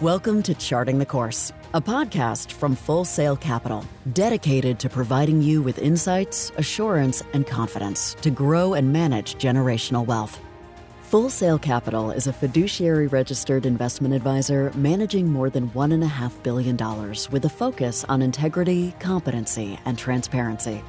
Welcome to Charting the Course, a podcast from Full Sail Capital, dedicated to providing you with insights, assurance, and confidence to grow and manage generational wealth. Full Sail Capital is a fiduciary registered investment advisor managing more than $1.5 billion with a focus on integrity, competency, and transparency.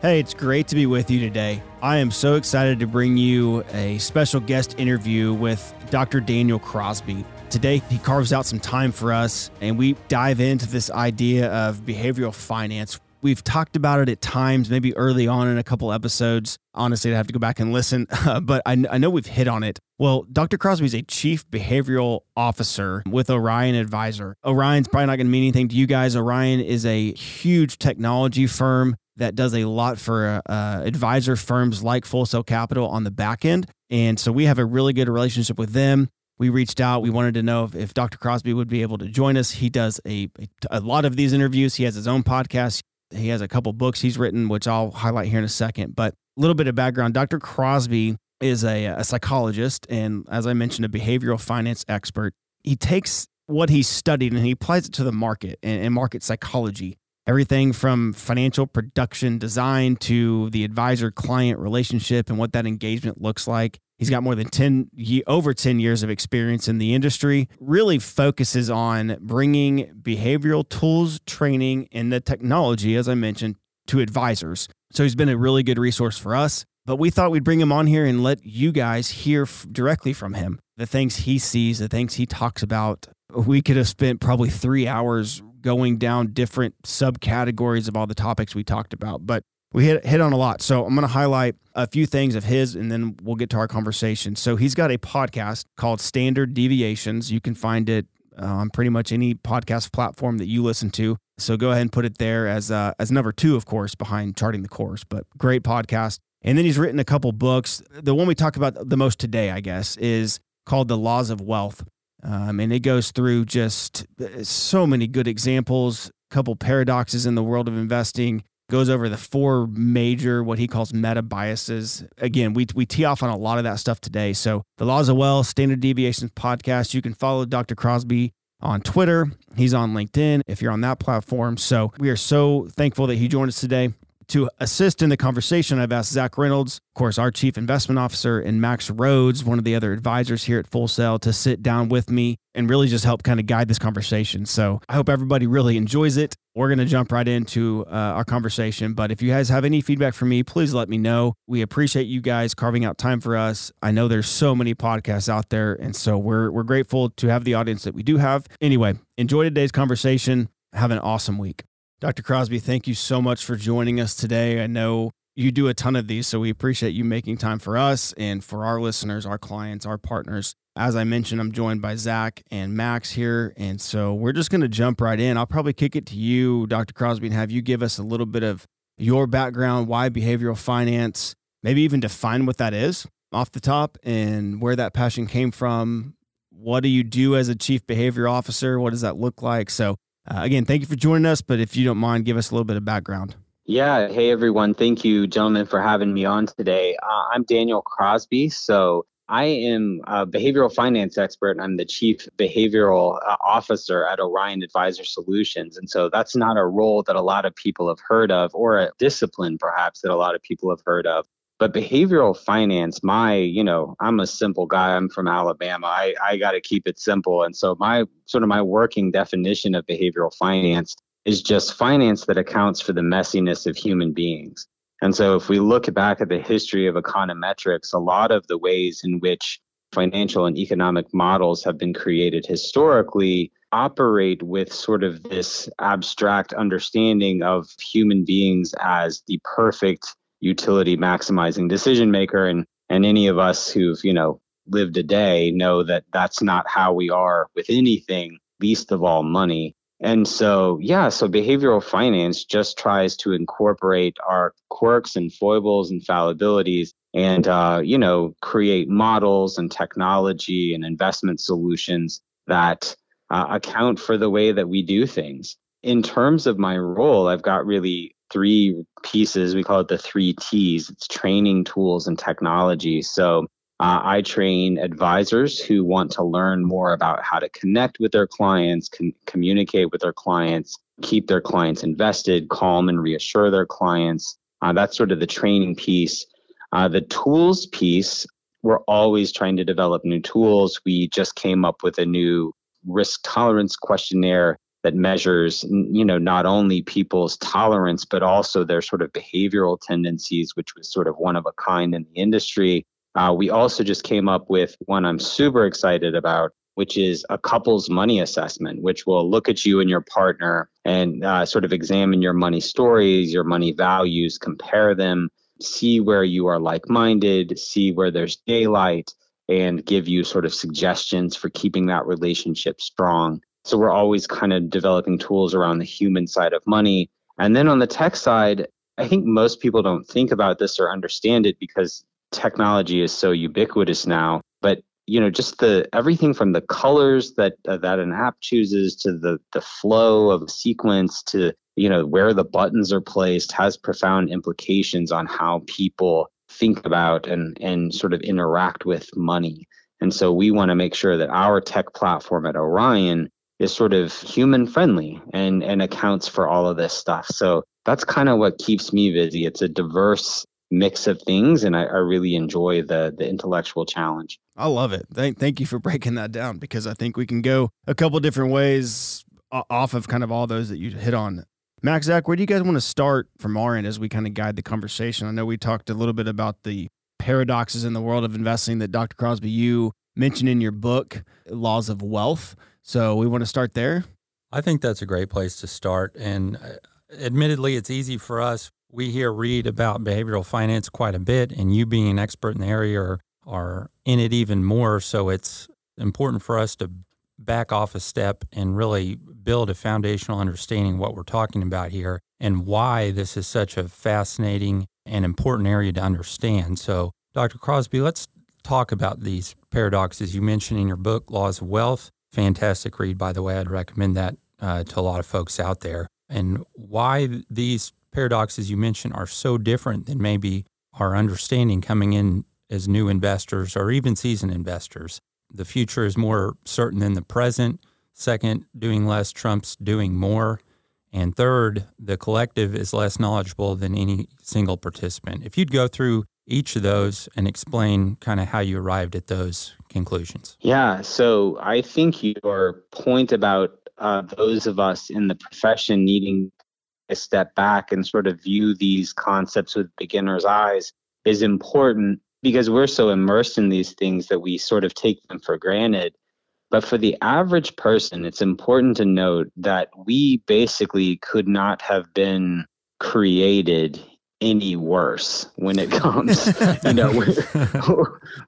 Hey, it's great to be with you today. I am so excited to bring you a special guest interview with Dr. Daniel Crosby. Today, he carves out some time for us and we dive into this idea of behavioral finance. We've talked about it at times, maybe early on in a couple episodes. Honestly, I'd have to go back and listen, but I, I know we've hit on it. Well, Dr. Crosby is a chief behavioral officer with Orion Advisor. Orion's probably not going to mean anything to you guys. Orion is a huge technology firm that does a lot for uh, advisor firms like Full Sail Capital on the back end. And so we have a really good relationship with them we reached out. We wanted to know if, if Dr. Crosby would be able to join us. He does a, a, lot of these interviews. He has his own podcast. He has a couple books he's written, which I'll highlight here in a second. But a little bit of background Dr. Crosby is a, a psychologist and, as I mentioned, a behavioral finance expert. He takes what he's studied and he applies it to the market and, and market psychology. Everything from financial production design to the advisor client relationship and what that engagement looks like. He's got more than 10 over 10 years of experience in the industry. Really focuses on bringing behavioral tools, training, and the technology as I mentioned to advisors. So he's been a really good resource for us, but we thought we'd bring him on here and let you guys hear f- directly from him. The things he sees, the things he talks about. We could have spent probably 3 hours going down different subcategories of all the topics we talked about, but we hit hit on a lot. So I'm going to highlight a few things of his, and then we'll get to our conversation. So he's got a podcast called Standard Deviations. You can find it uh, on pretty much any podcast platform that you listen to. So go ahead and put it there as uh, as number two, of course, behind charting the course. But great podcast. And then he's written a couple books. The one we talk about the most today, I guess, is called The Laws of Wealth. Um, and it goes through just uh, so many good examples, a couple paradoxes in the world of investing, goes over the four major what he calls meta biases. Again, we we tee off on a lot of that stuff today. So the laws of wealth, standard deviations podcast. You can follow Dr. Crosby on Twitter. He's on LinkedIn if you're on that platform. So we are so thankful that he joined us today. To assist in the conversation, I've asked Zach Reynolds, of course, our chief investment officer, and Max Rhodes, one of the other advisors here at Full Sail, to sit down with me and really just help kind of guide this conversation. So I hope everybody really enjoys it. We're going to jump right into uh, our conversation. But if you guys have any feedback for me, please let me know. We appreciate you guys carving out time for us. I know there's so many podcasts out there. And so we're, we're grateful to have the audience that we do have. Anyway, enjoy today's conversation. Have an awesome week. Dr. Crosby, thank you so much for joining us today. I know you do a ton of these, so we appreciate you making time for us and for our listeners, our clients, our partners. As I mentioned, I'm joined by Zach and Max here. And so we're just going to jump right in. I'll probably kick it to you, Dr. Crosby, and have you give us a little bit of your background, why behavioral finance, maybe even define what that is off the top and where that passion came from. What do you do as a chief behavior officer? What does that look like? So uh, again, thank you for joining us. But if you don't mind, give us a little bit of background. Yeah. Hey, everyone. Thank you, gentlemen, for having me on today. Uh, I'm Daniel Crosby. So I am a behavioral finance expert and I'm the chief behavioral uh, officer at Orion Advisor Solutions. And so that's not a role that a lot of people have heard of or a discipline perhaps that a lot of people have heard of. But behavioral finance, my, you know, I'm a simple guy. I'm from Alabama. I, I got to keep it simple. And so my sort of my working definition of behavioral finance is just finance that accounts for the messiness of human beings. And so if we look back at the history of econometrics, a lot of the ways in which financial and economic models have been created historically operate with sort of this abstract understanding of human beings as the perfect utility maximizing decision maker and and any of us who've you know lived a day know that that's not how we are with anything least of all money. And so yeah so behavioral finance just tries to incorporate our quirks and foibles and fallibilities and uh, you know create models and technology and investment solutions that uh, account for the way that we do things. In terms of my role i've got really three pieces. We call it the three T's. It's training, tools, and technology. So Uh, I train advisors who want to learn more about how to connect with their clients, con- communicate with their clients, keep their clients invested, calm and reassure their clients. Uh, that's sort of the training piece. Uh, the tools piece, we're always trying to develop new tools. We just came up with a new risk tolerance questionnaire that measures you know not only people's tolerance but also their sort of behavioral tendencies which was sort of one of a kind in the industry. Uh, we also just came up with one i'm super excited about which is a couple's money assessment which will look at you and your partner and uh, sort of examine your money stories your money values compare them see where you are like-minded see where there's daylight and give you sort of suggestions for keeping that relationship strong so we're always kind of developing tools around the human side of money. And then on the tech side, I think most people don't think about this or understand it because technology is so ubiquitous now. But you know, just the everything from the colors that uh, that an app chooses to the the flow of sequence to you know where the buttons are placed has profound implications on how people think about and and sort of interact with money. And so we want to make sure that our tech platform at Orion is sort of human friendly and and accounts for all of this stuff. So that's kind of what keeps me busy. It's a diverse mix of things and I, I, really enjoy the the intellectual challenge. I love it. Thank thank you for breaking that down because I think we can go a couple different ways off of kind of all those that you hit on. Max, Zach, where do you guys want to start from our end as we kind of guide the conversation? I know we talked a little bit about the paradoxes in the world of investing that Dr. Crosby you mentioned in your book, Laws of Wealth. So we want to start there. I think that's a great place to start. And uh, admittedly, it's easy for us. We hear read about behavioral finance quite a bit, and you being an expert in the area are, are in it even more. So it's important for us to back off a step and really build a foundational understanding what we're talking about here and why this is such a fascinating and important area to understand. So, Dr. Crosby, let's talk about these paradoxes you mentioned in your book, Laws of Wealth. Fantastic read, by the way. I'd recommend that uh, to a lot of folks out there. And why these paradoxes you mentioned are so different than maybe our understanding coming in as new investors or even seasoned investors. The future is more certain than the present. Second, doing less trumps doing more. And third, the collective is less knowledgeable than any single participant. If you'd go through each of those and explain kind of how you arrived at those conclusions. Yeah, so I think your point about uh, those of us in the profession needing to step back and sort of view these concepts with beginner's eyes is important because we're so immersed in these things that we sort of take them for granted. But for the average person, it's important to note that we basically could not have been created any worse when it comes you know when,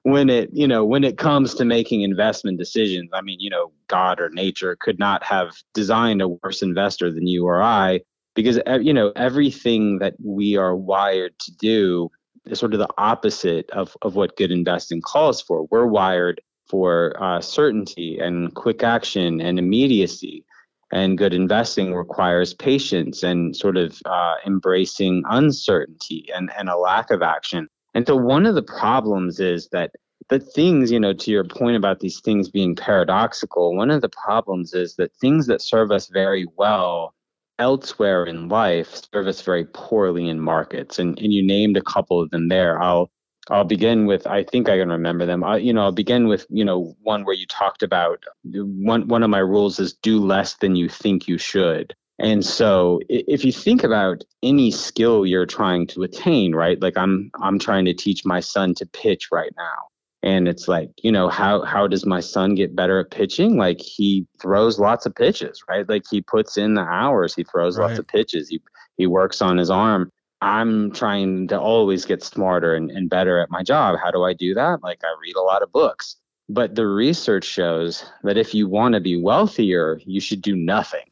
when, it you know when it comes to making investment decisions. I mean you know god or nature could not have designed a worse investor than you or i because you know everything that we are wired to do is sort of the opposite of of what good investing calls for. We're wired for uh, certainty and quick action and immediacy and good investing requires patience and sort of uh, embracing uncertainty and, and a lack of action. And so one of the problems is that the things, you know, to your point about these things being paradoxical, one of the problems is that things that serve us very well elsewhere in life serve us very poorly in markets. And, and you named a couple of them there. I'll I'll begin with I think I can remember them. I, you know, I'll begin with you know one where you talked about one one of my rules is do less than you think you should. And so if you think about any skill you're trying to attain, right? Like I'm I'm trying to teach my son to pitch right now. And it's like, you know, how how does my son get better at pitching? Like he throws lots of pitches, right? Like he puts in the hours, he throws right. lots of pitches. He he works on his arm. I'm trying to always get smarter and, and better at my job. How do I do that? Like, I read a lot of books. But the research shows that if you want to be wealthier, you should do nothing.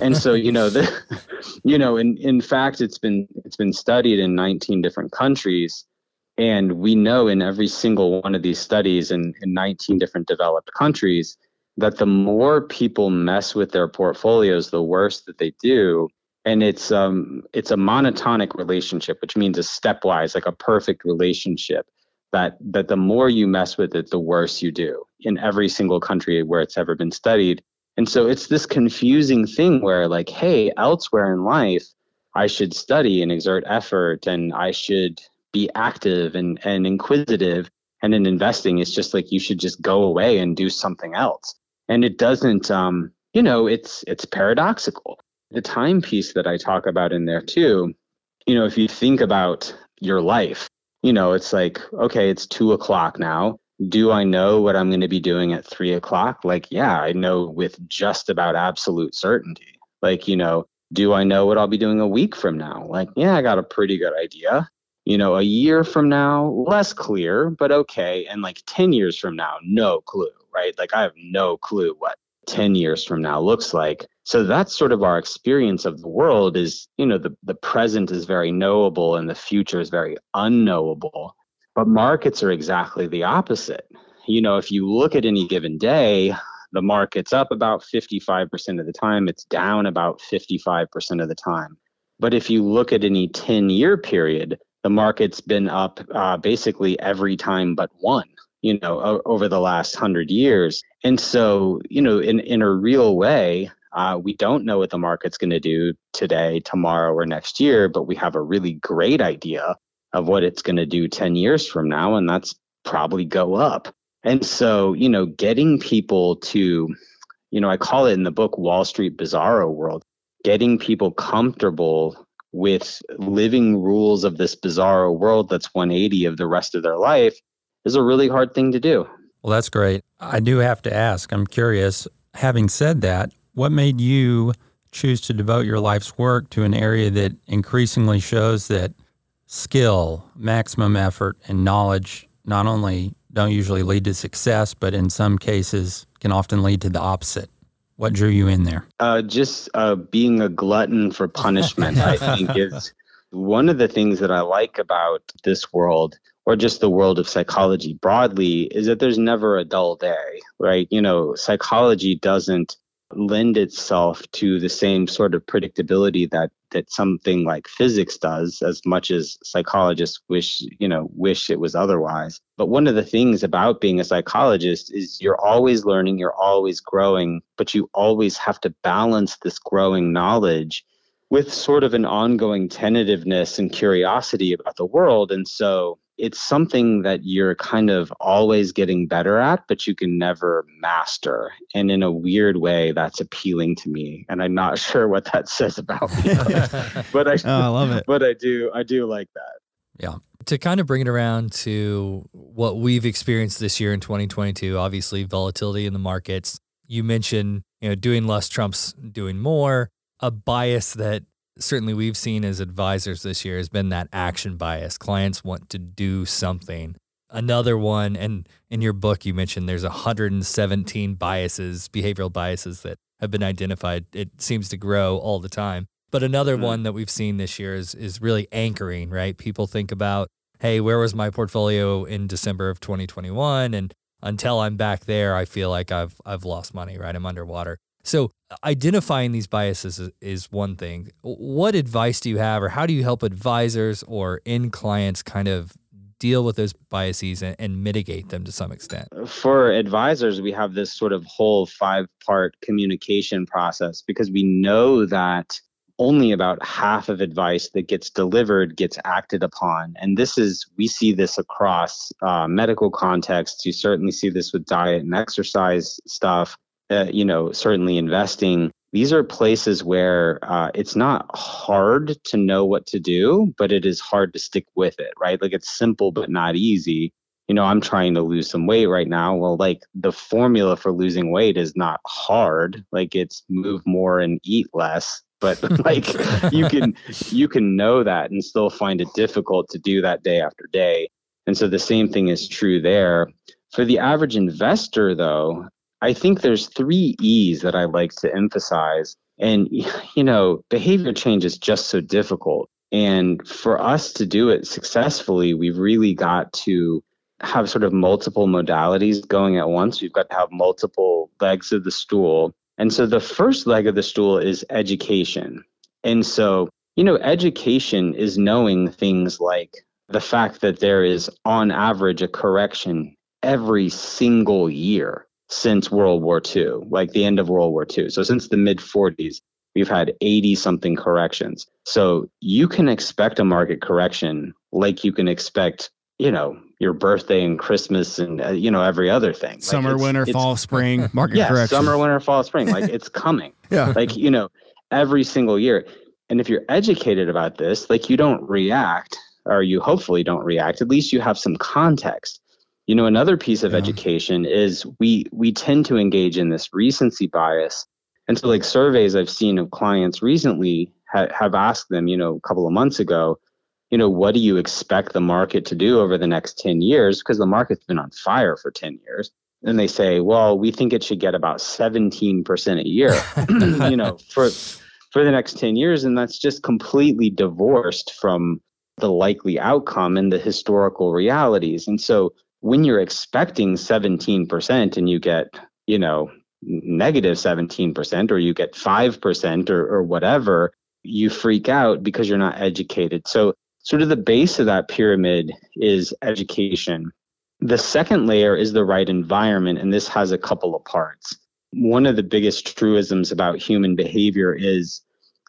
and so you know the you know in in fact it's been it's been studied in 19 different countries and we know in every single one of these studies in, in 19 different developed countries that the more people mess with their portfolios the worse that they do and it's um it's a monotonic relationship which means a stepwise like a perfect relationship that that the more you mess with it, the worse you do in every single country where it's ever been studied. And so it's this confusing thing where like, hey, elsewhere in life, I should study and exert effort and I should be active and, and inquisitive. And in investing, it's just like you should just go away and do something else. And it doesn't um, you know, it's it's paradoxical. The time piece that I talk about in there too, you know, if you think about your life, you know, it's like, okay, it's two o'clock now. Do I know what I'm going to be doing at three o'clock? Like, yeah, I know with just about absolute certainty. Like, you know, do I know what I'll be doing a week from now? Like, yeah, I got a pretty good idea. You know, a year from now, less clear, but okay. And like 10 years from now, no clue, right? Like, I have no clue what 10 years from now looks like. So that's sort of our experience of the world is, you know, the, the present is very knowable and the future is very unknowable. But markets are exactly the opposite. You know, if you look at any given day, the market's up about 55% of the time, it's down about 55% of the time. But if you look at any 10 year period, the market's been up uh, basically every time but one you know, over the last hundred years. And so, you know, in, in a real way, uh, we don't know what the market's going to do today, tomorrow, or next year, but we have a really great idea of what it's going to do 10 years from now, and that's probably go up. And so, you know, getting people to, you know, I call it in the book Wall Street Bizarro World, getting people comfortable with living rules of this bizarro world that's 180 of the rest of their life is a really hard thing to do. Well, that's great. I do have to ask, I'm curious, having said that, what made you choose to devote your life's work to an area that increasingly shows that skill, maximum effort, and knowledge not only don't usually lead to success, but in some cases can often lead to the opposite? What drew you in there? Uh, just uh, being a glutton for punishment, I think, is one of the things that I like about this world or just the world of psychology broadly is that there's never a dull day, right? You know, psychology doesn't lend itself to the same sort of predictability that that something like physics does as much as psychologists wish you know wish it was otherwise. But one of the things about being a psychologist is you're always learning you're always growing but you always have to balance this growing knowledge with sort of an ongoing tentativeness and curiosity about the world. And so it's something that you're kind of always getting better at, but you can never master. And in a weird way, that's appealing to me. And I'm not sure what that says about me, but, I, oh, I love it. But I do, I do like that. Yeah. To kind of bring it around to what we've experienced this year in 2022, obviously volatility in the markets. You mentioned, you know, doing less trumps doing more. A bias that certainly we've seen as advisors this year has been that action bias. Clients want to do something. Another one, and in your book, you mentioned there's 117 biases, behavioral biases that have been identified. It seems to grow all the time. But another mm-hmm. one that we've seen this year is is really anchoring, right? People think about, hey, where was my portfolio in December of 2021? And until I'm back there, I feel like I've I've lost money, right? I'm underwater. So identifying these biases is, one thing. What advice do you have, or how do you help advisors or end clients kind of deal with those biases and, and mitigate them to some extent? For advisors, we have this sort of whole five part communication process because we know that only about half of advice that gets delivered gets acted upon. And this is, we see this across uh, medical contexts. You certainly see this with diet and exercise stuff uh, you know, certainly investing, these are places where uh, it's not hard to know what to do, but it is hard to stick with it, right? Like it's simple, but not easy. You know, I'm trying to lose some weight right now. Well, like the formula for losing weight is not hard. Like it's move more and eat less but like you can you can know that and still find it difficult to do that day after day and so the same thing is true there for the average investor though I think there's three E's that I like to emphasize. And, you know, behavior change is just so difficult. And for us to do it successfully, we've really got to have sort of multiple modalities going at once. We've got to have multiple legs of the stool. And so the first leg of the stool is education. And so, you know, education is knowing things like the fact that there is, on average, a correction every single year since World War II, like the end of World War II. So since the mid 40s, we've had 80 something corrections. So you can expect a market correction like you can expect, you know, your birthday and Christmas and uh, you know every other thing. Summer, like winter, fall, spring, market yeah, correction. Summer, winter, fall, spring. Like it's coming. yeah. Like you know, every single year. And if you're educated about this, like you don't react, or you hopefully don't react. At least you have some context. You know, another piece of yeah. education is we we tend to engage in this recency bias. And so, like surveys I've seen of clients recently ha- have asked them, you know, a couple of months ago, you know, what do you expect the market to do over the next 10 years? Because the market's been on fire for 10 years. And they say, well, we think it should get about 17% a year, you know, for for the next 10 years. And that's just completely divorced from the likely outcome and the historical realities. And so when you're expecting 17% and you get, you know, negative 17% or you get 5% or, or whatever, you freak out because you're not educated. So sort of the base of that pyramid is education. The second layer is the right environment, and this has a couple of parts. One of the biggest truisms about human behavior is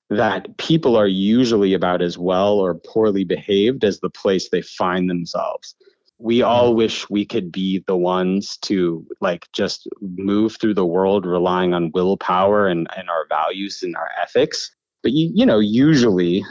that people are usually about as well or poorly behaved as the place they find themselves. We all wish we could be the ones to like just move through the world relying on willpower and, and our values and our ethics. But you, you know, usually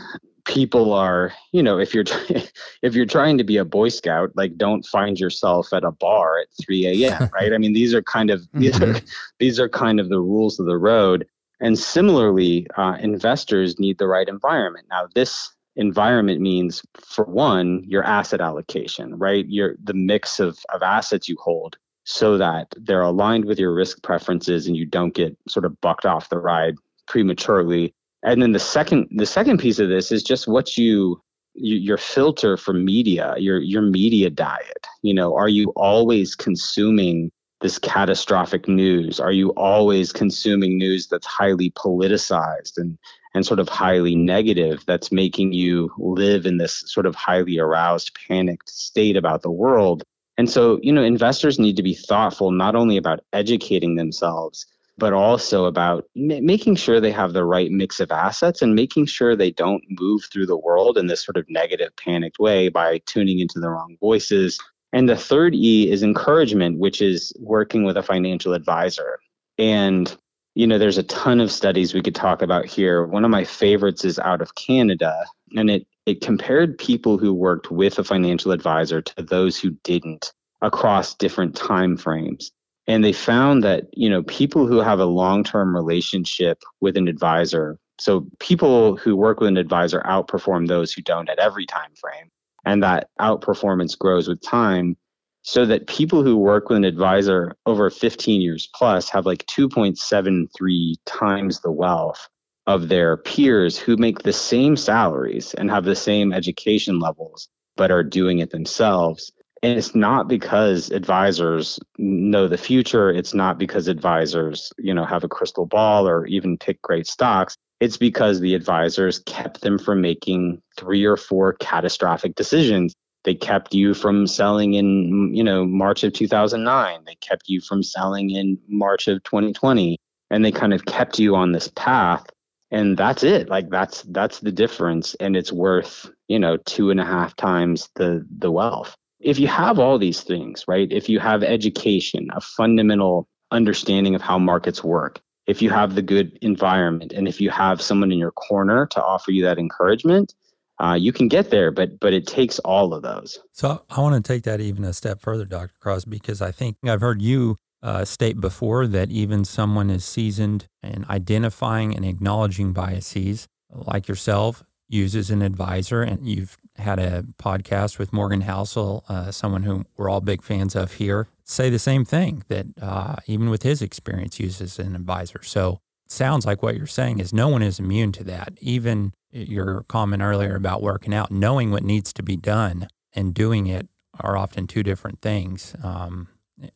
people are you know if you're if you're trying to be a boy scout like don't find yourself at a bar at 3 a.m right i mean these are kind of these are mm-hmm. these are kind of the rules of the road and similarly uh, investors need the right environment now this environment means for one your asset allocation right? Your the mix of of assets you hold so that they're aligned with your risk preferences and you don't get sort of bucked off the ride prematurely. And then the second the second piece of this is just what you, you your filter for media your your media diet. You know are you always consuming this catastrophic news? Are you always consuming news that's highly politicized and and sort of highly negative that's making you live in this sort of highly aroused panicked state about the world and so you know investors need to be thoughtful not only about educating themselves but also about m- making sure they have the right mix of assets and making sure they don't move through the world in this sort of negative, panicked way by tuning into the wrong voices. And the third E is encouragement, which is working with a financial advisor. And you know, there's a ton of studies we could talk about here. One of my favorites is out of Canada, and it it compared people who worked with a financial advisor to those who didn't across different time frames and they found that you know people who have a long-term relationship with an advisor so people who work with an advisor outperform those who don't at every time frame and that outperformance grows with time so that people who work with an advisor over 15 years plus have like 2.73 times the wealth of their peers who make the same salaries and have the same education levels but are doing it themselves. And it's not because advisors know the future. It's not because advisors you know have a crystal ball or even pick great stocks. It's because the advisors kept them from making three or four catastrophic decisions they kept you from selling in you know march of 2009 they kept you from selling in march of 2020 and they kind of kept you on this path. And that's it. Like that's that's the difference. And it's worth you know two and a half times the the wealth. If you have all these things, right? If you have education, a fundamental understanding of how markets work, if you have the good environment, and if you have someone in your corner to offer you that encouragement, uh, you can get there. But but it takes all of those. So I want to take that even a step further, Dr. Crosby, because I think I've heard you uh, state before that even someone is seasoned in identifying and acknowledging biases, like yourself, uses an advisor, and you've had a podcast with Morgan Housel, uh, someone who we're all big fans of here, say the same thing that uh, even with his experience, uses an advisor. So it sounds like what you're saying is no one is immune to that. Even your comment earlier about working out, knowing what needs to be done and doing it are often two different things. Um,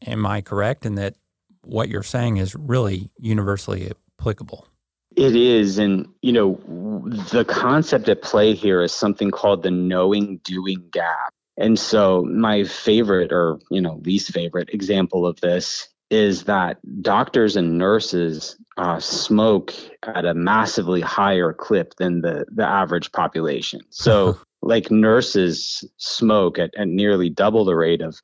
am I correct in that what you're saying is really universally applicable? It is. And, you know, the concept at play here is something called the knowing doing gap. And so, my favorite or, you know, least favorite example of this is that doctors and nurses uh, smoke at a massively higher clip than the, the average population. So, like nurses smoke at, at nearly double the rate of,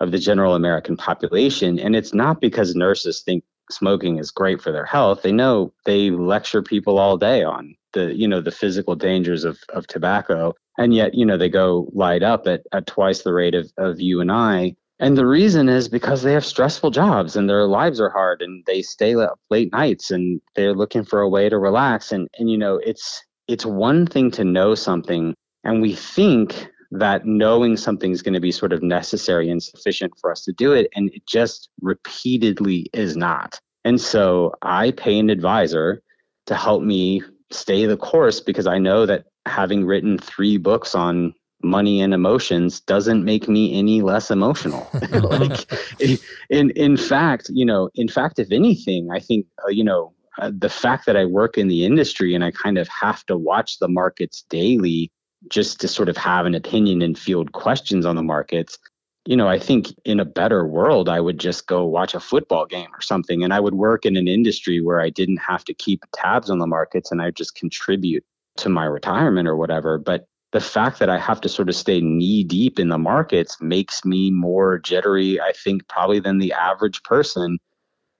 of the general American population. And it's not because nurses think smoking is great for their health. They know they lecture people all day on the, you know, the physical dangers of, of tobacco. And yet, you know, they go light up at, at twice the rate of, of you and I and the reason is because they have stressful jobs and their lives are hard and they stay up late nights and they're looking for a way to relax. And, and you know, it's, it's one thing to know something and we think that knowing something is going to be sort of necessary and sufficient for us to do it. And it just repeatedly is not. And so I pay an advisor to help me stay the course because I know that having written three books on money and emotions doesn't make me any less emotional. Like in in fact you know in fact if anything i think uh, you know uh, the fact that i work in the industry and i kind of have to watch the markets daily just to sort of have an opinion and field questions on the markets you know i think in a better world i would just go watch a football game or something. And i would work in an industry where i didn't have to keep tabs on the markets and i just contribute to my retirement or whatever. But the fact that I have to sort of stay knee deep in the markets makes me more jittery, I think, probably than the average person.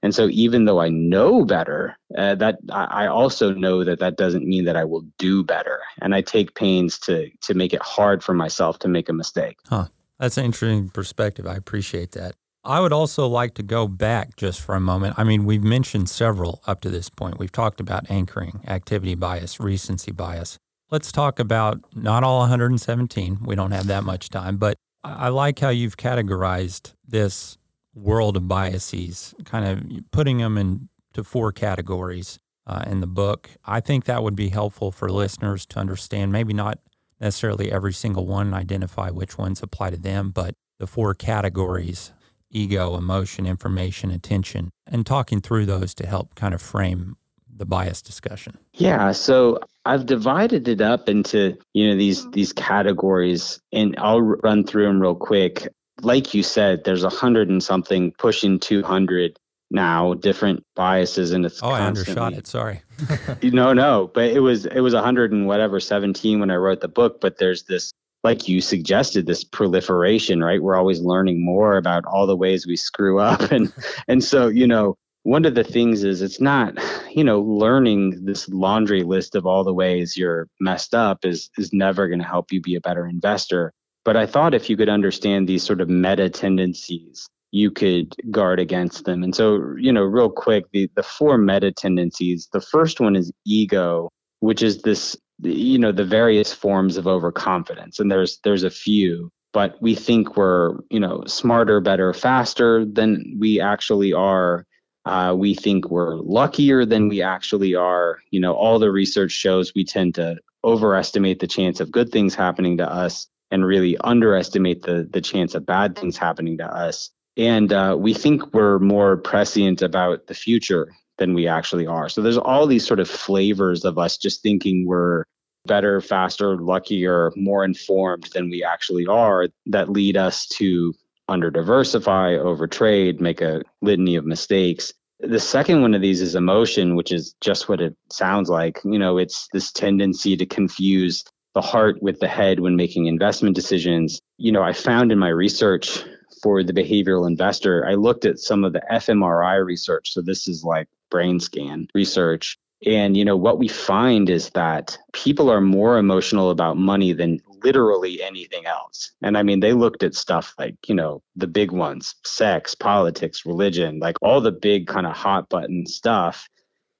And so, even though I know better, uh, that I also know that that doesn't mean that I will do better. And I take pains to to make it hard for myself to make a mistake. Huh. That's an interesting perspective. I appreciate that. I would also like to go back just for a moment. I mean, we've mentioned several up to this point. We've talked about anchoring, activity bias, recency bias. Let's talk about not all 117. We don't have that much time, but I like how you've categorized this world of biases, kind of putting them into four categories uh, in the book. I think that would be helpful for listeners to understand, maybe not necessarily every single one identify which ones apply to them, but the four categories ego, emotion, information, attention, and talking through those to help kind of frame the bias discussion? Yeah, so I've divided it up into you know these these categories, and I'll run through them real quick. Like you said, there's a hundred and something, pushing two hundred now, different biases, and it's oh, I undershot it. Sorry. no, no, but it was it was a hundred and whatever seventeen when I wrote the book. But there's this like you suggested this proliferation right we're always learning more about all the ways we screw up and and so you know one of the things is it's not you know learning this laundry list of all the ways you're messed up is is never going to help you be a better investor. But i thought if you could understand these sort of meta tendencies you could guard against them. And so you know real quick the the four meta tendencies the first one is ego which is this you know the various forms of overconfidence. And there's there's a few but we think we're you know smarter better faster than we actually are uh, we think we're luckier than we actually are. You know, all the research shows we tend to overestimate the chance of good things happening to us and really underestimate the the chance of bad things happening to us. And uh, we think we're more prescient about the future than we actually are. So there's all these sort of flavors of us just thinking we're better, faster, luckier, more informed than we actually are that lead us to under diversify, over trade, make a litany of mistakes. The second one of these is emotion, which is just what it sounds like. You know, it's this tendency to confuse the heart with the head when making investment decisions. You know, I found in my research for the behavioral investor, I looked at some of the fMRI research. So this is like brain scan research. And you know what we find is that people are more emotional about money than literally anything else. And I mean, they looked at stuff like, you know, the big ones sex, politics, religion, like all the big kind of hot button stuff.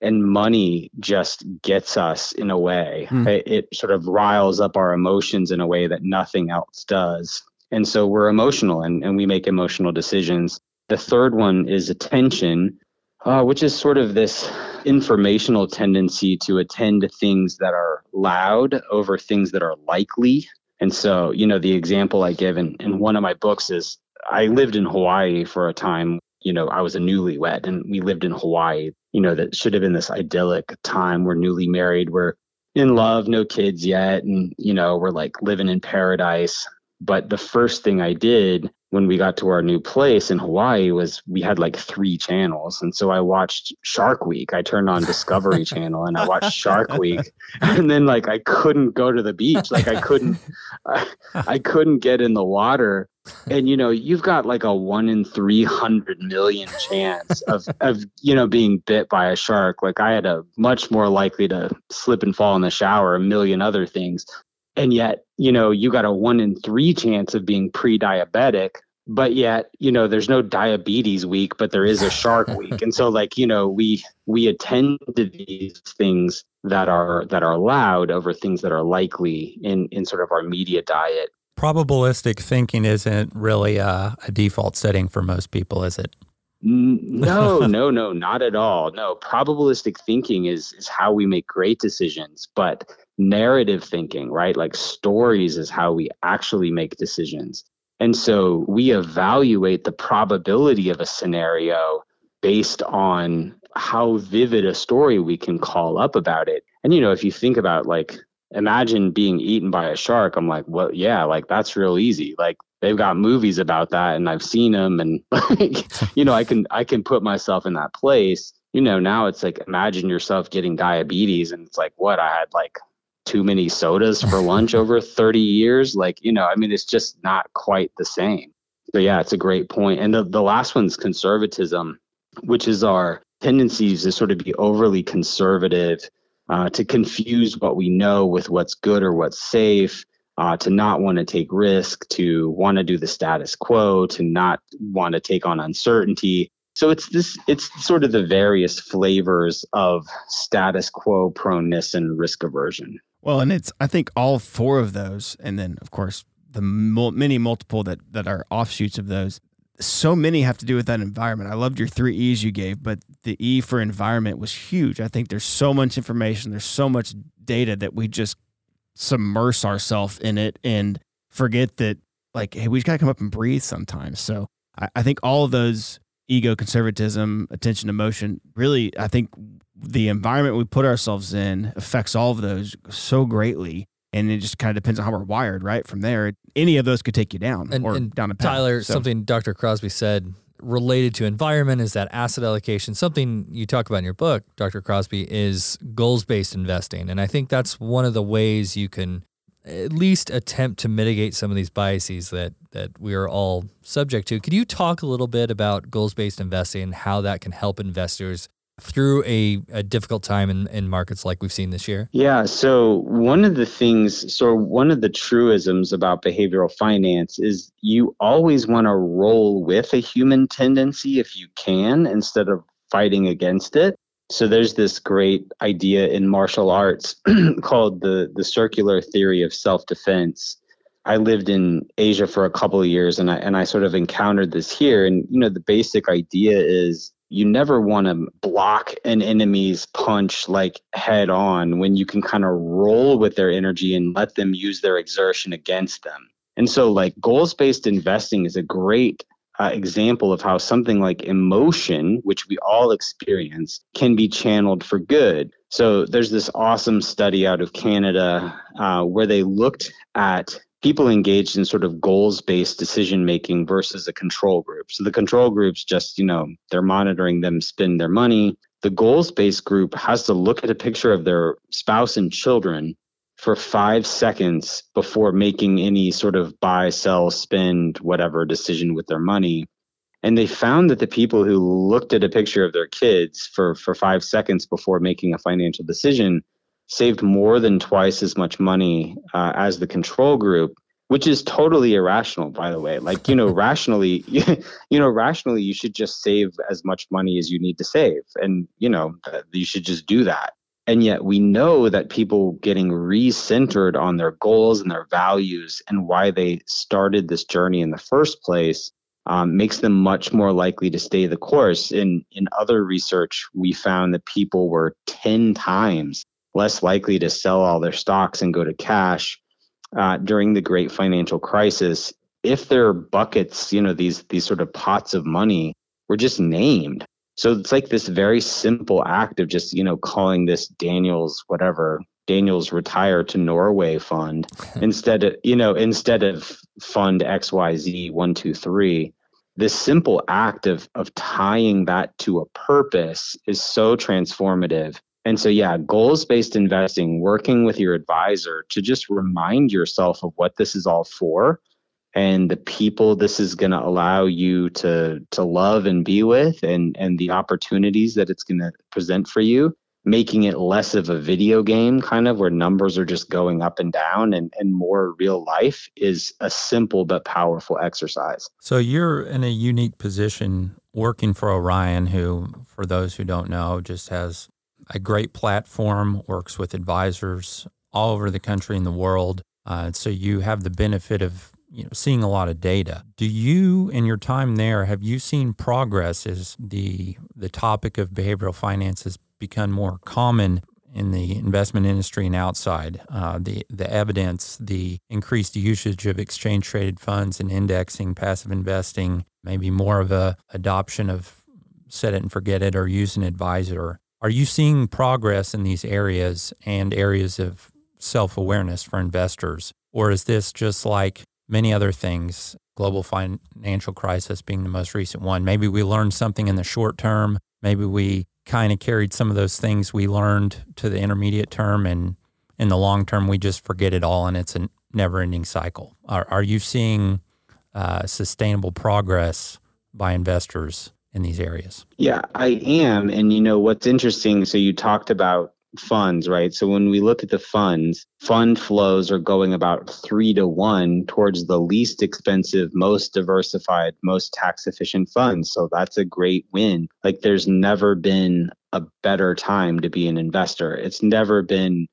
And money just gets us in a way. Mm. It, it sort of riles up our emotions in a way that nothing else does. And so we're emotional and, and we make emotional decisions. The third one is attention, uh, which is sort of this informational tendency to attend to things that are loud over things that are likely. And so, you know, the example I give in, in one of my books is I lived in Hawaii for a time you know, I was a newlywed and we lived in Hawaii, you know, that should have been this idyllic time. We're newly married, we're in love, no kids yet. And, you know, we're like living in paradise. But the first thing I did when we got to our new place in Hawaii was we had like three channels. And so I watched Shark Week. I turned on Discovery Channel and I watched Shark Week. And then like I couldn't go to the beach. Like I couldn't I, I couldn't get in the water. And you know, you've got like a one in three hundred million chance of of, you know, being bit by a shark. Like I had a much more likely to slip and fall in the shower, a million other things and yet you know you got a one in three chance of being pre-diabetic but yet you know there's no diabetes week but there is a shark week. And so like you know we we attend to these things that are that are allowed over things that are likely in in sort of our media diet. Probabilistic thinking isn't really a, a default setting for most people is it? No no no not at all. No probabilistic thinking is is how we make great decisions but narrative thinking, right? Like stories is how we actually make decisions. And so we evaluate the probability of a scenario based on how vivid a story we can call up about it. And, you know, if you think about like, imagine being eaten by a shark, I'm like, well, yeah, like that's real easy. Like they've got movies about that and I've seen them. And, like, you know, I can, I can put myself in that place. You know, now it's like, imagine yourself getting diabetes and it's like, what? I had like too many sodas for lunch over 30 years. Like, you know, I mean, it's just not quite the same. So, yeah, it's a great point. And the, the last one's conservatism, which is our tendencies to sort of be overly conservative, uh, to confuse what we know with what's good or what's safe. Uh, to not want to take risk, to want to do the status quo, to not want to take on uncertainty. So it's this it's sort of the various flavors of status quo proneness and risk aversion. Well, and it's I think all four of those, and then of course the many multiple that that are offshoots of those. So many have to do with that environment. I loved your three E's you gave, but the E for environment was huge. I think there's so much information, there's so much data that we just submerge ourselves in it and forget that like, hey, we just gotta come up and breathe sometimes. So I, I think all of those ego, conservatism, attention, emotion, really, I think the environment we put ourselves in affects all of those so greatly. And it just kind of depends on how we're wired, right? From there, any of those could take you down and, or and down a path. Tyler, so. something Dr. Crosby said related to environment is that asset allocation. Something you talk about in your book, Dr. Crosby, is goals based investing. And I think that's one of the ways you can at least attempt to mitigate some of these biases that that we are all subject to. Could you talk a little bit about goals based investing and how that can help investors through a, a difficult time in, in markets like we've seen this year? Yeah. So, one of the things, so one of the truisms about behavioral finance is you always want to roll with a human tendency if you can instead of fighting against it. So there's this great idea in martial arts called the the circular theory of self-defense. I lived in Asia for a couple of years and I and I sort of encountered this here and you know the basic idea is you never want to block an enemy's punch like head on when you can kind of roll with their energy and let them use their exertion against them. And so, like, goals based investing is a great uh, example of how something like emotion, which we all experience, can be channeled for good. So, there's this awesome study out of Canada uh, where they looked at people engaged in sort of goals based decision making versus a control group. So the control groups just, you know, they're monitoring them spend their money. The goals based group has to look at a picture of their spouse and children for five seconds before making any sort of buy, sell, spend, whatever decision with their money. And they found that the people who looked at a picture of their kids for, for five seconds before making a financial decision saved more than twice as much money uh, as the control group which is totally irrational by the way. Like you know rationally you know rationally you should just save as much money as you need to save. And you know you should just do that and yet we know that people getting recentered on their goals and their values and why they started this journey in the first place um, makes them much more likely to stay the course in in other research we found that people were 10 times less likely to sell all their stocks and go to cash uh, during the great financial crisis if their buckets you know these these sort of pots of money were just named. So it's like this very simple act of just, you know, calling this Daniel's whatever, Daniel's retire to Norway fund instead of, you know, instead of fund XYZ123. This simple act of of tying that to a purpose is so transformative. And so yeah, goals-based investing, working with your advisor to just remind yourself of what this is all for and the people this is going to allow you to to love and be with and and the opportunities that it's going to present for you making it less of a video game kind of where numbers are just going up and down and, and more real life is a simple but powerful exercise. So you're in a unique position working for Orion who for those who don't know just has a great platform works with advisors all over the country and the world. Uh, so you have the benefit of you know seeing a lot of data. Do you in your time there have you seen progress as the the topic of behavioral finance has become more common in the investment industry and outside? Uh, the the evidence, the increased usage of exchange traded funds and indexing, passive investing, maybe more of a adoption of set it and forget it or use an advisor. Are you seeing progress in these areas and areas of self awareness for investors? Or is this just like many other things, global financial crisis being the most recent one. Maybe we learned something in the short term. Maybe we kind of carried some of those things we learned to the intermediate term, and in the long term, we just forget it all, and it's a never ending cycle. Are, are you seeing uh, sustainable progress by investors in these areas? Yeah, I am. And you know, what's interesting, so you talked about funds, right? So when we look at the funds, fund flows are going about three to one towards the least expensive, most diversified, most tax efficient funds. So that's a great win. Like there's never been a better time to be an investor. It's never been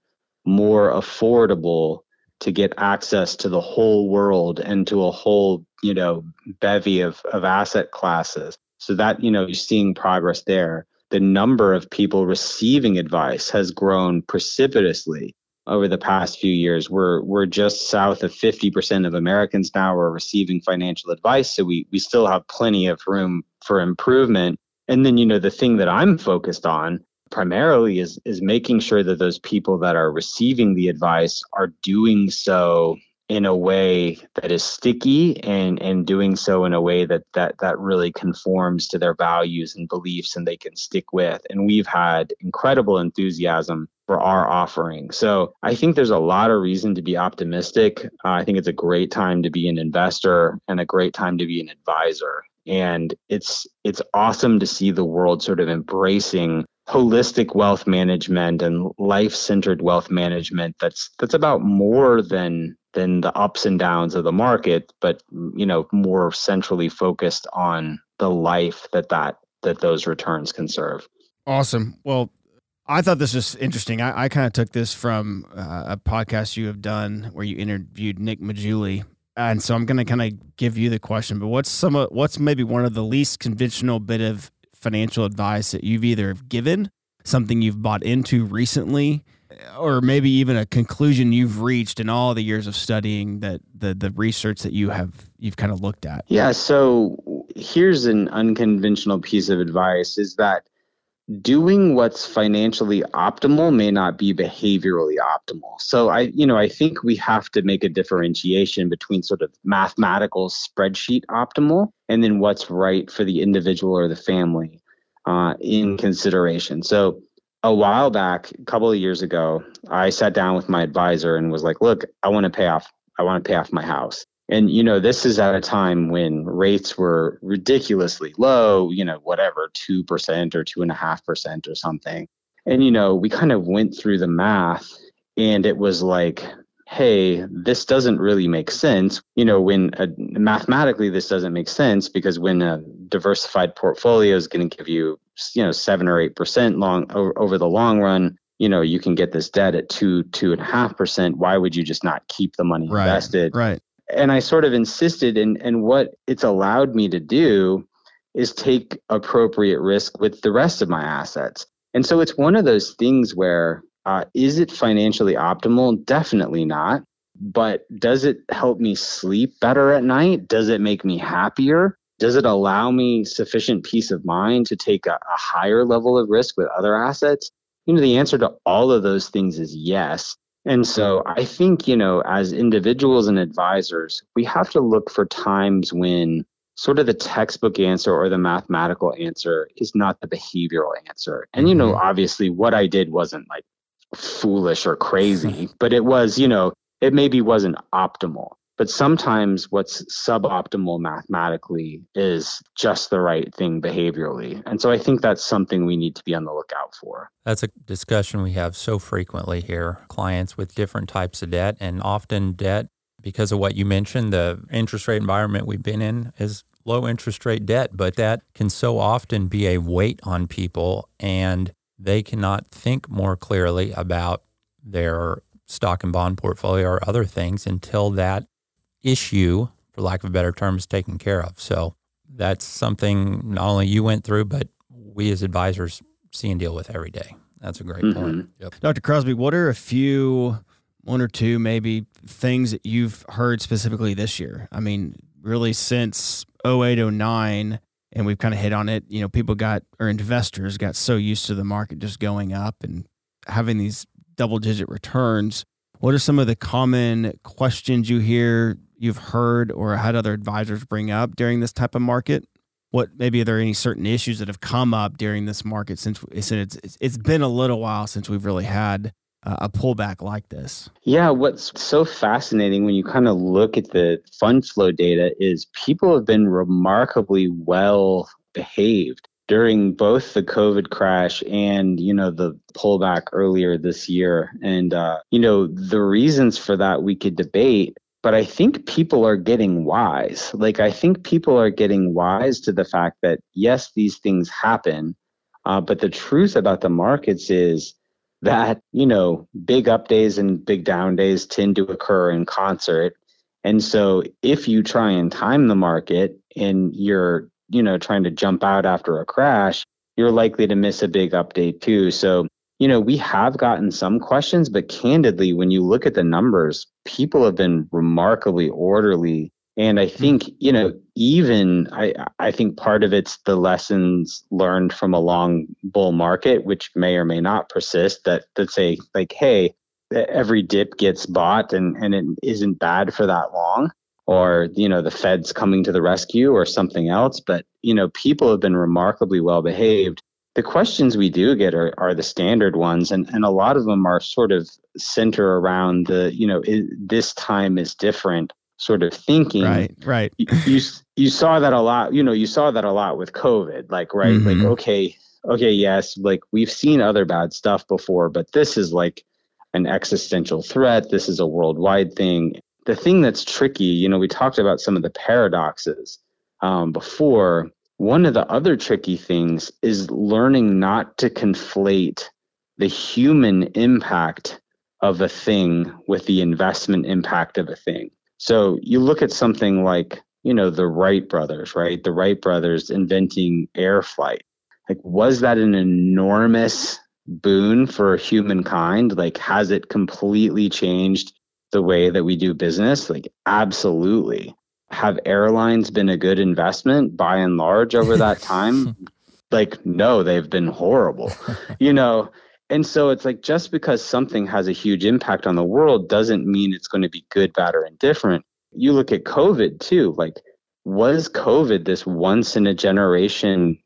more affordable to get access to the whole world and to a whole, you know, bevy of, of asset classes. So that, you know, you're seeing progress there the number of people receiving advice has grown precipitously over the past few years. We're we're just south of 50% of Americans now are receiving financial advice, so we we still have plenty of room for improvement. And then you know the thing that I'm focused on primarily is is making sure that those people that are receiving the advice are doing so in a way that is sticky and and doing so in a way that that that really conforms to their values and beliefs and they can stick with. And we've had incredible enthusiasm for our offering. So i think there's a lot of reason to be optimistic. Uh, i think it's a great time to be an investor and a great time to be an advisor. And it's it's awesome to see the world sort of embracing holistic wealth management and life-centered wealth management that's that's about more than than the ups and downs of the market, but you know more centrally focused on the life that that that those returns can serve. Awesome. Well, I thought this was interesting. I, I kind of took this from uh, a podcast you have done where you interviewed Nick Maggiulli, And so I'm going to kind of give you the question, but what's some of, what's maybe one of the least conventional bit of financial advice that you've either given, something you've bought into recently, or maybe even a conclusion you've reached in all the years of studying that the the research that you have you've kind of looked at? Yeah so here's an unconventional piece of advice is that doing what's financially optimal may not be behaviorally optimal so i you know i think we have to make a differentiation between sort of mathematical spreadsheet optimal and then what's right for the individual or the family uh, in consideration so a while back, a couple of years ago, I sat down with my advisor and was like, "Look, I want to pay off. I want to pay off my house." And you know, this is at a time when rates were ridiculously low. You know, whatever, two percent or two and a half percent or something. And you know, we kind of went through the math, and it was like, hey, this doesn't really make sense. You know, when a, mathematically this doesn't make sense because when a diversified portfolio is going to give you, you know, seven or eight percent long over, over the long run, you know, you can get this debt at two, two and a half percent. Why would you just not keep the money right, invested? Right. And I sort of insisted, and and what it's allowed me to do is take appropriate risk with the rest of my assets. And so it's one of those things where uh, is it financially optimal? Definitely not. But does it help me sleep better at night? Does it make me happier? Does it allow me sufficient peace of mind to take a, a higher level of risk with other assets? You know, the answer to all of those things is yes. And so I think, you know, as individuals and advisors, we have to look for times when sort of the textbook answer or the mathematical answer is not the behavioral answer. And, you know, mm-hmm. obviously what I did wasn't like foolish or crazy, but it was, you know, it maybe wasn't optimal. But sometimes what's suboptimal mathematically is just the right thing behaviorally. And so I think that's something we need to be on the lookout for. That's a discussion we have so frequently here. Clients with different types of debt, and often debt, because of what you mentioned, the interest rate environment we've been in is low interest rate debt, but that can so often be a weight on people and they cannot think more clearly about their stock and bond portfolio or other things until that issue, for lack of a better term, is taken care of. So that's something not only you went through, but we as advisors see and deal with every day. That's a great mm-hmm. point. Yep. Dr. Crosby, what are a few, one or two maybe things that you've heard specifically this year? I mean, really since 08, 09, and we've kind of hit on it, you know, people got, or investors got so used to the market just going up and having these double digit returns. What are some of the common questions you hear, you've heard, or had other advisors bring up during this type of market? What maybe are there any certain issues that have come up during this market since it's it's, it's been a little while since we've really had a pullback like this? Yeah, what's so fascinating when you kind of look at the fund flow data is people have been remarkably well behaved during both the COVID crash and you know the pullback earlier this year. And uh, you know the reasons for that we could debate, but I think people are getting wise. Like I think people are getting wise to the fact that yes, these things happen, uh, but the truth about the markets is that you know big up days and big down days tend to occur in concert. And so if you try and time the market and you're you know, trying to jump out after a crash, you're likely to miss a big update too. So, you know, we have gotten some questions, but candidly, when you look at the numbers, people have been remarkably orderly. And I hmm. think, you know, even I, I think part of it's the lessons learned from a long bull market, which may or may not persist, that that say like, hey, every dip gets bought and, and it isn't bad for that long or you know the feds coming to the rescue or something else. But you know people have been remarkably well behaved the questions we do get are, are the standard ones and, and a lot of them are sort of center around the you know this time is different sort of thinking right right you, you, you saw that a lot you know you saw that a lot with covid like right mm-hmm. like okay okay yes like we've seen other bad stuff before but this is like an existential threat this is a worldwide thing the thing that's tricky, you know, we talked about some of the paradoxes um, before. One of the other tricky things is learning not to conflate the human impact of a thing with the investment impact of a thing. So you look at something like, you know, the Wright brothers, right? The Wright brothers inventing air flight. Like, was that an enormous boon for humankind? Like, has it completely changed the way that we do business? Like, absolutely. Have airlines been a good investment by and large over that time? like, no, they've been horrible, you know? And so it's like just because something has a huge impact on the world doesn't mean it's going to be good, bad, or indifferent. You look at COVID too. Like, was COVID this once in a generation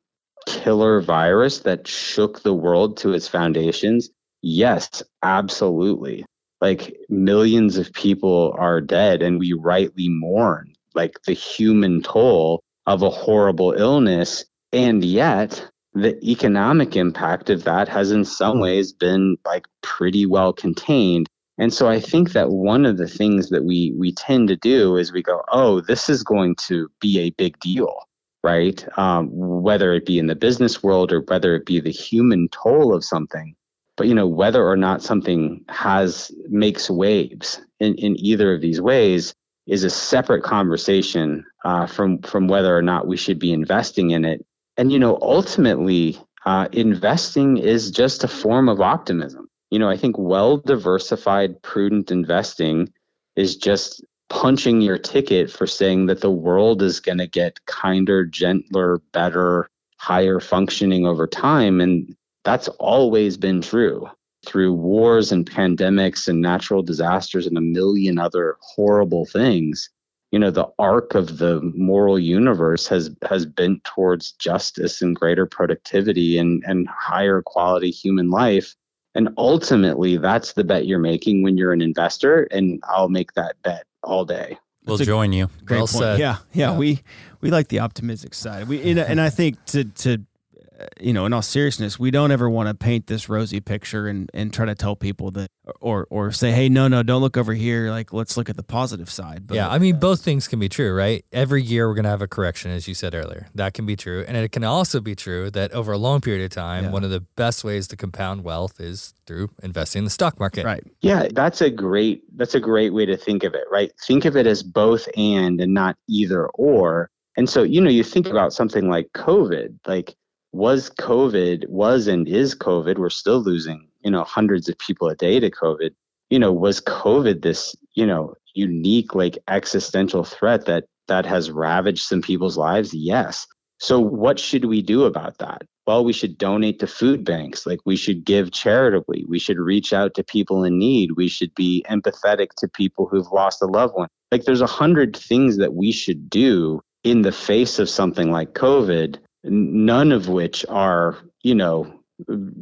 killer virus that shook the world to its foundations? Yes, absolutely like millions of people are dead and we rightly mourn like the human toll of a horrible illness and yet the economic impact of that has in some ways been like pretty well contained. And so i think that one of the things that we we tend to do is we go oh this is going to be a big deal right? Um, whether it be in the business world or whether it be the human toll of something. But you know whether or not something has makes waves in, in either of these ways is a separate conversation uh, from from whether or not we should be investing in it and you know ultimately uh, investing is just a form of optimism you know i think well diversified prudent investing is just punching your ticket for saying that the world is going to get kinder, gentler, better, higher functioning over time. And that's always been true through wars and pandemics and natural disasters and a million other horrible things you know the arc of the moral universe has has been towards justice and greater productivity and and higher quality human life. And ultimately that's the bet you're making when you're an investor and i'll make that bet all day. We'll join you. great well point. Said. Yeah, yeah yeah. we we like the optimistic side. We and, and i think to to you know, in all seriousness, we don't ever want to paint this rosy picture and, and try to tell people that, or or say, hey, no, no, don't look over here. Like, let's look at the positive side. But, yeah, I mean, uh, both things can be true, right? Every year we're going to have a correction, as you said earlier. That can be true, and it can also be true that over a long period of time, yeah. one of the best ways to compound wealth is through investing in the stock market. Right. Yeah, that's a great that's a great way to think of it. Right. Think of it as both and and not either or. And so, you know, you think about something like COVID, like was COVID, was and is COVID, we're still losing, you know, hundreds of people a day to COVID. You know, was COVID this, you know, unique like existential threat that that has ravaged some people's lives? Yes. So what should we do about that? Well, we should donate to food banks. Like we should give charitably. We should reach out to people in need. We should be empathetic to people who've lost a loved one. Like there's a hundred things that we should do in the face of something like COVID none of which are, you know,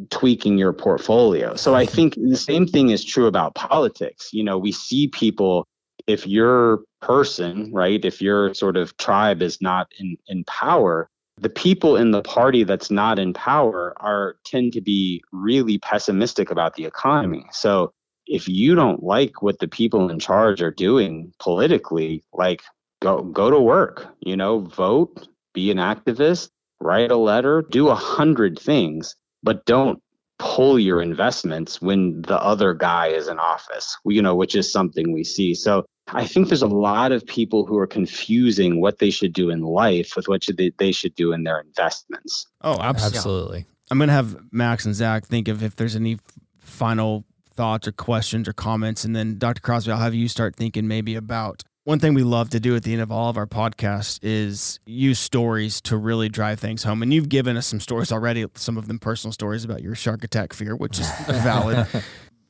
tweaking your portfolio. So I think the same thing is true about politics. You know, we see people if your person, right, if your sort of tribe is not in, in power, the people in the party that's not in power are tend to be really pessimistic about the economy. So if you don't like what the people in charge are doing politically, like go go to work, you know, vote, be an activist, write a letter, do a hundred things, but don't pull your investments when the other guy is in office, you know, which is something we see. So I think there's a lot of people who are confusing what they should do in life with what should they, they should do in their investments. Oh, absolutely. absolutely. I'm going to have Max and Zach think of if there's any final thoughts or questions or comments. And then Dr. Crosby, I'll have you start thinking maybe about one thing we love to do at the end of all of our podcasts is use stories to really drive things home. And you've given us some stories already, some of them personal stories about your shark attack fear, which is valid.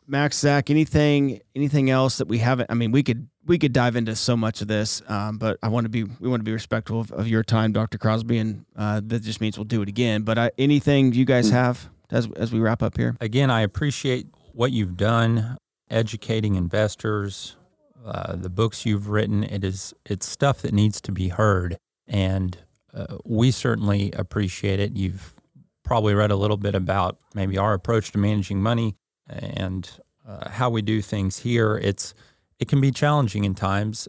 Max, Zach, anything, anything else that we haven't? I mean, we could we could dive into so much of this, um, but I want to be we want to be respectful of, of your time, Dr. Crosby, and uh, that just means we'll do it again. But uh, anything you guys have as as we wrap up here? Again, I appreciate what you've done, educating investors, uh, the books you've written. It is it's stuff that needs to be heard, and uh, we certainly appreciate it. You've probably read a little bit about maybe our approach to managing money and uh, how we do things here. It's it can be challenging in times.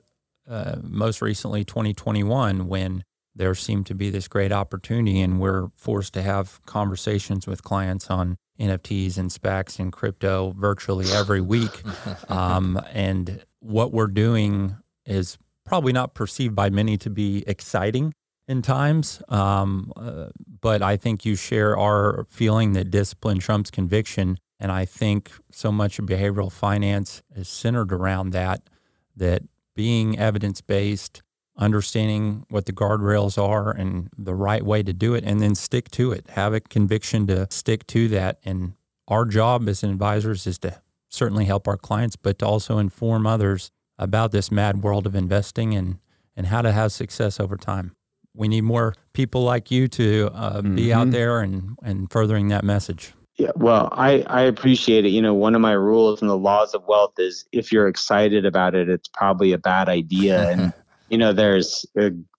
Uh, most recently, 2021, when there seemed to be this great opportunity, and we're forced to have conversations with clients on NFTs and SPACs and crypto virtually every week. Um, and what we're doing is probably not perceived by many to be exciting in times. Um, uh, but I think you share our feeling that discipline trumps conviction. And I think so much of behavioral finance is centered around that, that being evidence based, understanding what the guardrails are and the right way to do it, and then stick to it. Have a conviction to stick to that. And our job as advisors is to certainly help our clients, but to also inform others about this mad world of investing and, and how to have success over time. We need more people like you to uh, mm-hmm. be out mm-hmm. there and, and furthering that message. Yeah, well, I, I appreciate it. You know, one of my rules in the laws of wealth is if you're excited about it, it's probably a bad idea. and, you know, there's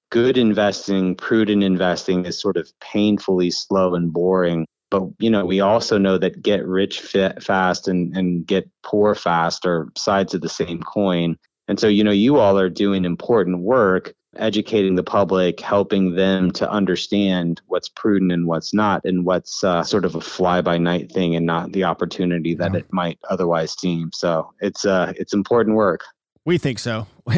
good investing, prudent investing is sort of painfully slow and boring. But you know we also know that get rich fast and, and get poor fast are sides of the same coin. And so you know you all are doing important work educating the public helping them to understand what's prudent and what's not and what's uh, sort of a fly by night thing and not the opportunity that yeah. it might otherwise seem. So it's uh it's important work we think so.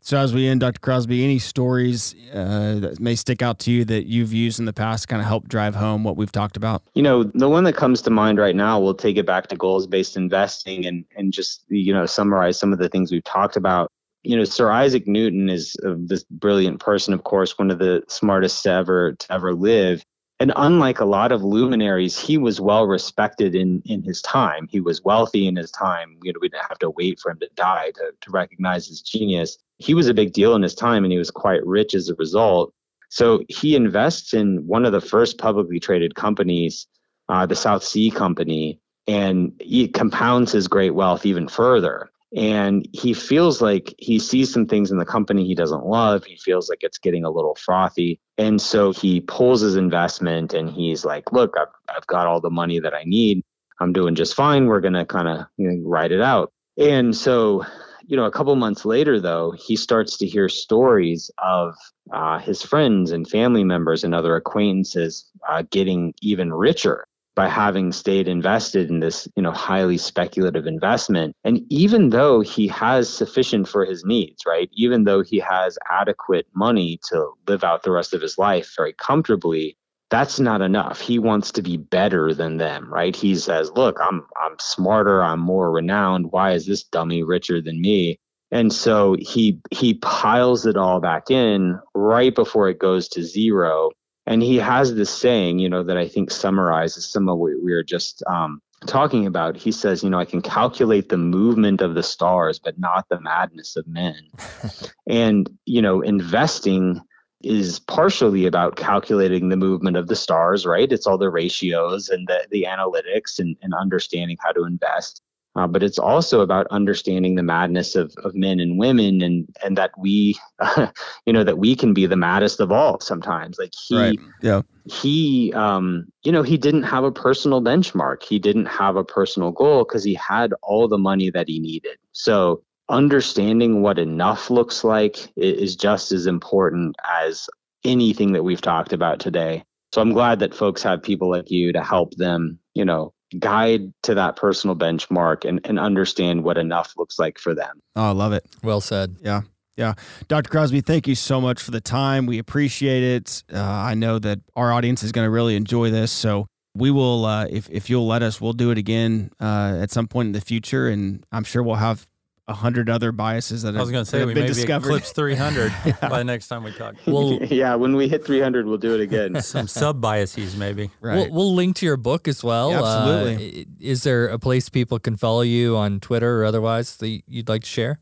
so as we end, Dr. Crosby, any stories uh, that may stick out to you that you've used in the past kind of help drive home what we've talked about? You know, the one that comes to mind right now, we'll take it back to goals-based investing and and just you know summarize some of the things we've talked about. you know, Sir Isaac Newton is uh, this brilliant person, of course, one of the smartest to ever to ever live. And unlike a lot of luminaries, he was well respected in in his time. He was wealthy in his time. You know, we didn't have to wait for him to die to, to recognize his genius. He was a big deal in his time, and he was quite rich as a result. So he invests in one of the first publicly traded companies, uh, the South Sea Company, and he compounds his great wealth even further and he feels like he sees some things in the company he doesn't love. He feels like it's getting a little frothy. And so he pulls his investment and he's like look i've, I've got all the money that i need. I'm doing just fine. We're going to kind of you know, ride it out. And so you know a couple months later though he starts to hear stories of uh, his friends and family members and other acquaintances uh, getting even richer by having stayed invested in this you know highly speculative investment. And even though he has sufficient for his needs right even though he has adequate money to live out the rest of his life very comfortably that's not enough. He wants to be better than them right? He says look i'm i'm smarter i'm more renowned. Why is this dummy richer than me? And so he he piles it all back in right before it goes to zero and he has this saying, you know, that I think summarizes some of what we were just um, talking about. He says, you know, I can calculate the movement of the stars, but not the madness of men. and, you know, investing is partially about calculating the movement of the stars, right? It's all the ratios and the, the analytics and, and understanding how to invest. Uh, but it's also about understanding the madness of, of men and women and and that we uh, you know that we can be the maddest of all sometimes. Like he right. yeah. he um you know he didn't have a personal benchmark. He didn't have a personal goal because he had all the money that he needed. So understanding what enough looks like is just as important as anything that we've talked about today. So i'm glad that folks have people like you to help them you know guide to that personal benchmark and, and understand what enough looks like for them. Oh, I love it. Well said. Yeah. Yeah. Dr. Crosby, thank you so much for the time. We appreciate it. Uh, I know that our audience is going to really enjoy this. So we will, uh, if, if you'll let us, we'll do it again uh, at some point in the future. And I'm sure we'll have a hundred other biases that I was going to say we been maybe discovered. eclipse 300 yeah. by the next time we talk. Well, yeah, when we hit 300, we'll do it again. Some sub biases, maybe. Right. We'll, we'll, link to your book as well. Yeah, absolutely. Uh, is there a place people can follow you on Twitter or otherwise that you'd like to share?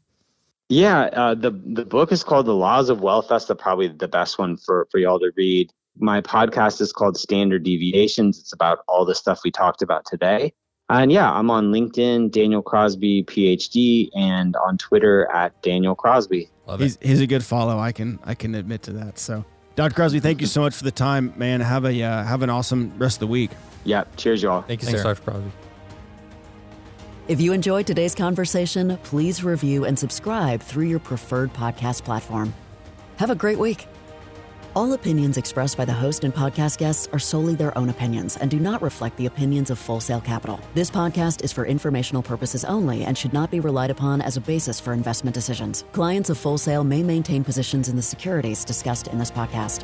Yeah, uh, the the book is called The Laws of Wealth. That's the, probably the best one for for y'all to read. My podcast is called Standard Deviations. It's about all the stuff we talked about today. And yeah, I'm on LinkedIn, Daniel Crosby, PhD, and on Twitter at Daniel Crosby. He's, he's a good follow. I can I can admit to that. So, Dr. Crosby, thank you so much for the time, man. Have a uh, have an awesome rest of the week. Yeah. Cheers, y'all. Thank you, Thanks, sir. Dr. Crosby. If you enjoyed today's conversation, please review and subscribe through your preferred podcast platform. Have a great week. All opinions expressed by the host and podcast guests are solely their own opinions and do not reflect the opinions of Full Sail Capital. This podcast is for informational purposes only and should not be relied upon as a basis for investment decisions. Clients of Full Sail may maintain positions in the securities discussed in this podcast.